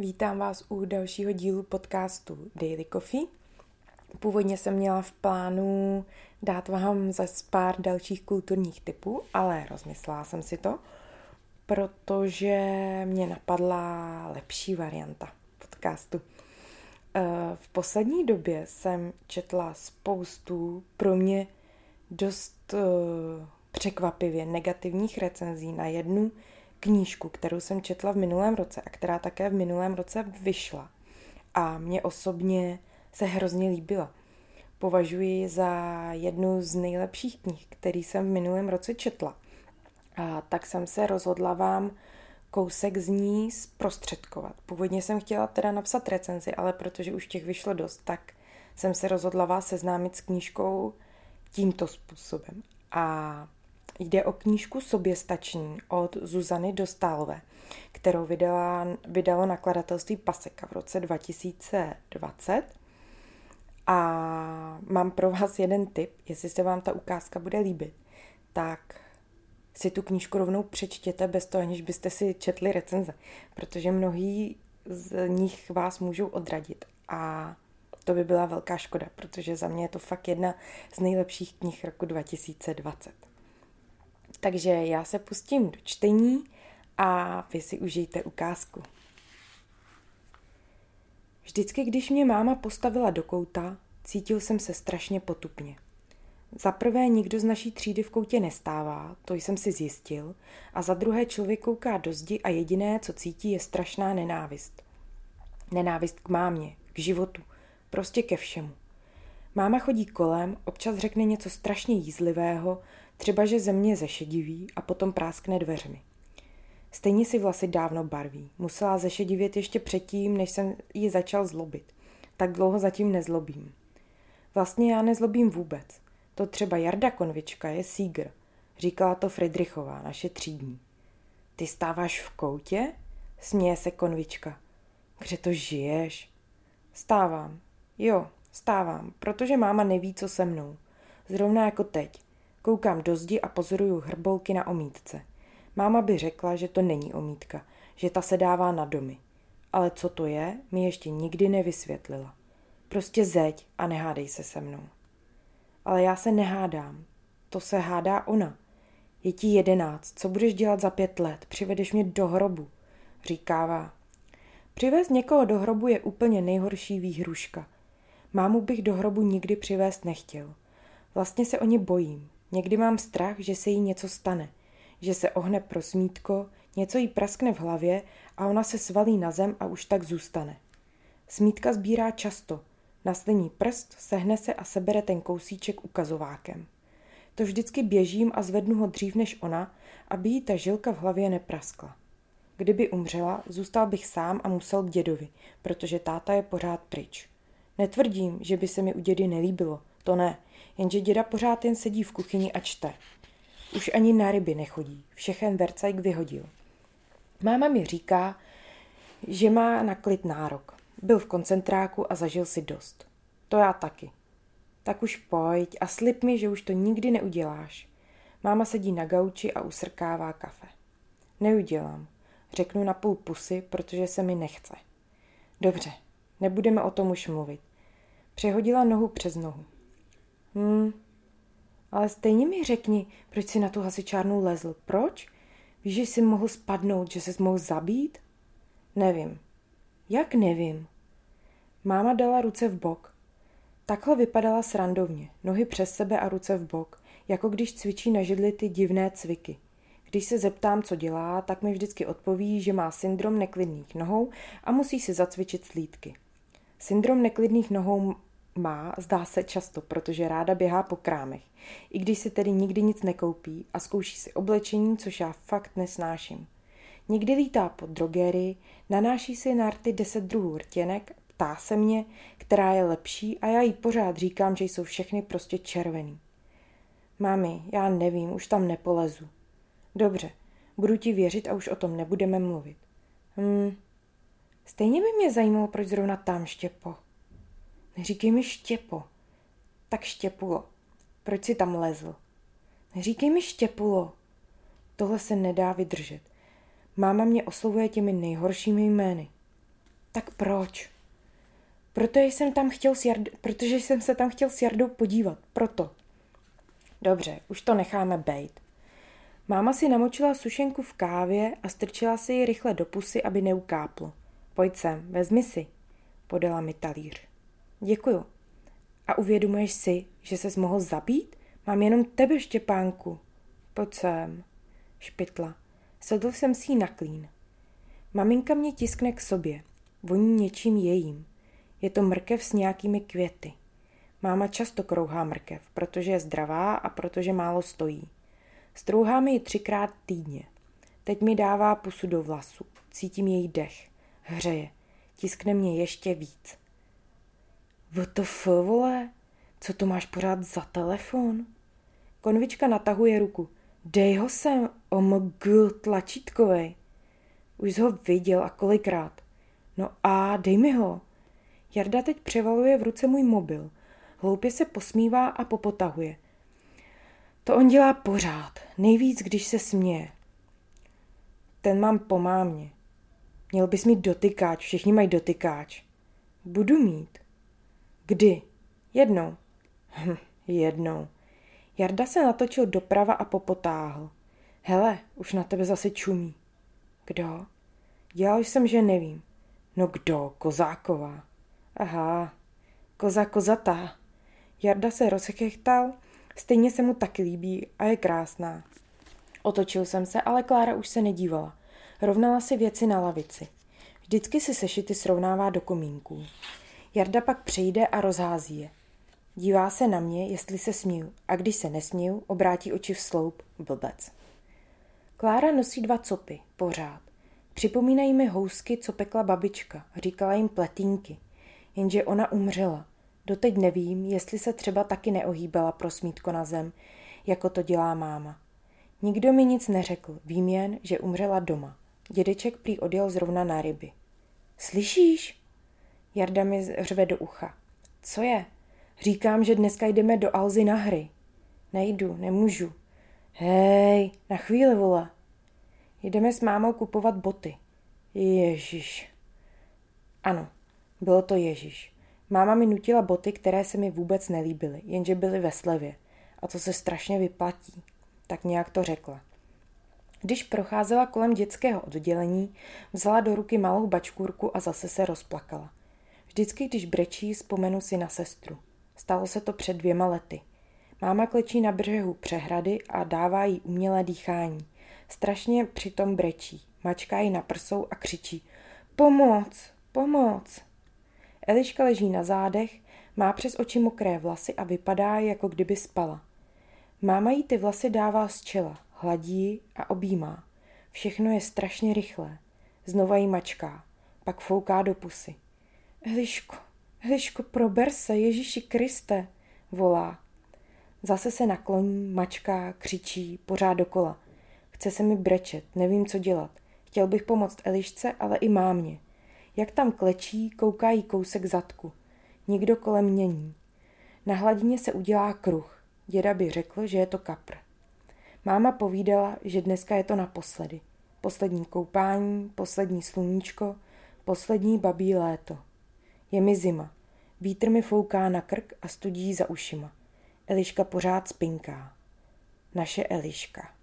Vítám vás u dalšího dílu podcastu Daily Coffee. Původně jsem měla v plánu dát vám za pár dalších kulturních typů, ale rozmyslela jsem si to, protože mě napadla lepší varianta podcastu. Eh, v poslední době jsem četla spoustu pro mě dost eh, překvapivě negativních recenzí na jednu knížku, kterou jsem četla v minulém roce a která také v minulém roce vyšla. A mě osobně se hrozně líbila. Považuji za jednu z nejlepších knih, který jsem v minulém roce četla. A tak jsem se rozhodla vám kousek z ní zprostředkovat. Původně jsem chtěla teda napsat recenzi, ale protože už těch vyšlo dost, tak jsem se rozhodla vás seznámit s knížkou tímto způsobem. A Jde o knížku Soběstační od Zuzany Dostálové, kterou vydala, vydalo nakladatelství Paseka v roce 2020. A mám pro vás jeden tip, jestli se vám ta ukázka bude líbit, tak si tu knížku rovnou přečtěte bez toho, aniž byste si četli recenze, protože mnohý z nich vás můžou odradit a to by byla velká škoda, protože za mě je to fakt jedna z nejlepších knih roku 2020. Takže já se pustím do čtení a vy si užijte ukázku. Vždycky, když mě máma postavila do kouta, cítil jsem se strašně potupně. Za prvé nikdo z naší třídy v koutě nestává, to jsem si zjistil, a za druhé člověk kouká do zdi a jediné, co cítí, je strašná nenávist. Nenávist k mámě, k životu, prostě ke všemu. Máma chodí kolem, občas řekne něco strašně jízlivého, Třeba, že země zešediví a potom práskne dveřmi. Stejně si vlasy dávno barví. Musela zešedivět ještě předtím, než jsem ji začal zlobit. Tak dlouho zatím nezlobím. Vlastně já nezlobím vůbec. To třeba Jarda Konvička je sígr. Říkala to Friedrichová, naše třídní. Ty stáváš v koutě? Směje se Konvička. Kde to žiješ? Stávám. Jo, stávám, protože máma neví, co se mnou. Zrovna jako teď. Koukám do zdi a pozoruju hrbolky na omítce. Máma by řekla, že to není omítka, že ta se dává na domy. Ale co to je, mi ještě nikdy nevysvětlila. Prostě zeď a nehádej se se mnou. Ale já se nehádám. To se hádá ona. Je ti jedenáct, co budeš dělat za pět let? Přivedeš mě do hrobu, říkává. Přivést někoho do hrobu je úplně nejhorší výhruška. Mámu bych do hrobu nikdy přivést nechtěl. Vlastně se o ně bojím. Někdy mám strach, že se jí něco stane, že se ohne pro smítko, něco jí praskne v hlavě a ona se svalí na zem a už tak zůstane. Smítka sbírá často. Naslení prst, sehne se a sebere ten kousíček ukazovákem. To vždycky běžím a zvednu ho dřív než ona, aby jí ta žilka v hlavě nepraskla. Kdyby umřela, zůstal bych sám a musel k dědovi, protože táta je pořád pryč. Netvrdím, že by se mi u dědy nelíbilo, to ne, jenže děda pořád jen sedí v kuchyni a čte. Už ani na ryby nechodí, všechen vercajk vyhodil. Máma mi říká, že má na klid nárok. Byl v koncentráku a zažil si dost. To já taky. Tak už pojď a slib mi, že už to nikdy neuděláš. Máma sedí na gauči a usrkává kafe. Neudělám. Řeknu na půl pusy, protože se mi nechce. Dobře, nebudeme o tom už mluvit. Přehodila nohu přes nohu. Hmm, ale stejně mi řekni, proč si na tu hasičárnu lezl. Proč? Víš, že jsi mohl spadnout, že se mohl zabít? Nevím. Jak nevím? Máma dala ruce v bok. Takhle vypadala srandovně, nohy přes sebe a ruce v bok, jako když cvičí na židli ty divné cviky. Když se zeptám, co dělá, tak mi vždycky odpoví, že má syndrom neklidných nohou a musí si zacvičit slídky. Syndrom neklidných nohou má, zdá se často, protože ráda běhá po krámech, i když si tedy nikdy nic nekoupí a zkouší si oblečení, což já fakt nesnáším. Někdy lítá po drogérii, nanáší si na rty deset druhů rtěnek, ptá se mě, která je lepší a já jí pořád říkám, že jsou všechny prostě červený. Mami, já nevím, už tam nepolezu. Dobře, budu ti věřit a už o tom nebudeme mluvit. Hmm, stejně by mě zajímalo, proč zrovna tam, Štěpo. Neříkej mi štěpo. Tak štěpulo. Proč si tam lezl? Neříkej mi štěpulo. Tohle se nedá vydržet. Máma mě oslovuje těmi nejhoršími jmény. Tak proč? Protože jsem, tam chtěl s Jard... Protože jsem se tam chtěl s Jardou podívat. Proto. Dobře, už to necháme bejt. Máma si namočila sušenku v kávě a strčila si ji rychle do pusy, aby neukáplo. Pojď sem, vezmi si, podala mi talíř. Děkuju. A uvědomuješ si, že ses mohl zabít? Mám jenom tebe, Štěpánku. Pojď sem, špitla. Sedl jsem si na klín. Maminka mě tiskne k sobě. Voní něčím jejím. Je to mrkev s nějakými květy. Máma často krouhá mrkev, protože je zdravá a protože málo stojí. Strouhá mi ji třikrát týdně. Teď mi dává pusu do vlasu. Cítím její dech. Hřeje. Tiskne mě ještě víc. VTF, vole? Co to máš pořád za telefon? Konvička natahuje ruku. Dej ho sem, omg, tlačítkovej. Už jsi ho viděl a kolikrát. No a dej mi ho. Jarda teď převaluje v ruce můj mobil. Hloupě se posmívá a popotahuje. To on dělá pořád, nejvíc, když se směje. Ten mám po mámě. Měl bys mít dotykáč, všichni mají dotykáč. Budu mít. Kdy? Jednou. Hm, jednou. Jarda se natočil doprava a popotáhl. Hele, už na tebe zase čumí. Kdo? Dělal jsem, že nevím. No kdo? Kozáková. Aha, koza kozatá. Jarda se rozchechtal, stejně se mu taky líbí a je krásná. Otočil jsem se, ale Klára už se nedívala. Rovnala si věci na lavici. Vždycky si sešity srovnává do komínků. Jarda pak přijde a rozhází je. Dívá se na mě, jestli se smíju, a když se nesmíju, obrátí oči v sloup, blbec. Klára nosí dva copy, pořád. Připomínají mi housky, co pekla babička, říkala jim pletínky. Jenže ona umřela. Doteď nevím, jestli se třeba taky neohýbala pro smítko na zem, jako to dělá máma. Nikdo mi nic neřekl, vím jen, že umřela doma. Dědeček prý odjel zrovna na ryby. Slyšíš? Jarda mi řve do ucha. Co je? Říkám, že dneska jdeme do Alzy na hry. Nejdu, nemůžu. Hej, na chvíli, vole. Jdeme s mámou kupovat boty. Ježíš. Ano, bylo to Ježíš. Máma mi nutila boty, které se mi vůbec nelíbily, jenže byly ve slevě. A to se strašně vyplatí. Tak nějak to řekla. Když procházela kolem dětského oddělení, vzala do ruky malou bačkůrku a zase se rozplakala. Vždycky, když brečí, vzpomenu si na sestru. Stalo se to před dvěma lety. Máma klečí na břehu přehrady a dává jí umělé dýchání. Strašně přitom brečí. Mačká jí na prsou a křičí Pomoc! Pomoc! Eliška leží na zádech, má přes oči mokré vlasy a vypadá, jako kdyby spala. Máma jí ty vlasy dává z čela, hladí a objímá. Všechno je strašně rychlé. Znova jí mačká, pak fouká do pusy. Eliško, Eliško, prober se, Ježíši Kriste, volá. Zase se nakloní, mačká, křičí, pořád dokola. Chce se mi brečet, nevím, co dělat. Chtěl bych pomoct Elišce, ale i mámě. Jak tam klečí, kouká jí kousek zadku. Nikdo kolem není. Na hladině se udělá kruh. Děda by řekl, že je to kapr. Máma povídala, že dneska je to naposledy. Poslední koupání, poslední sluníčko, poslední babí léto. Je mi zima. Vítr mi fouká na krk a studí za ušima. Eliška pořád spinká. Naše Eliška.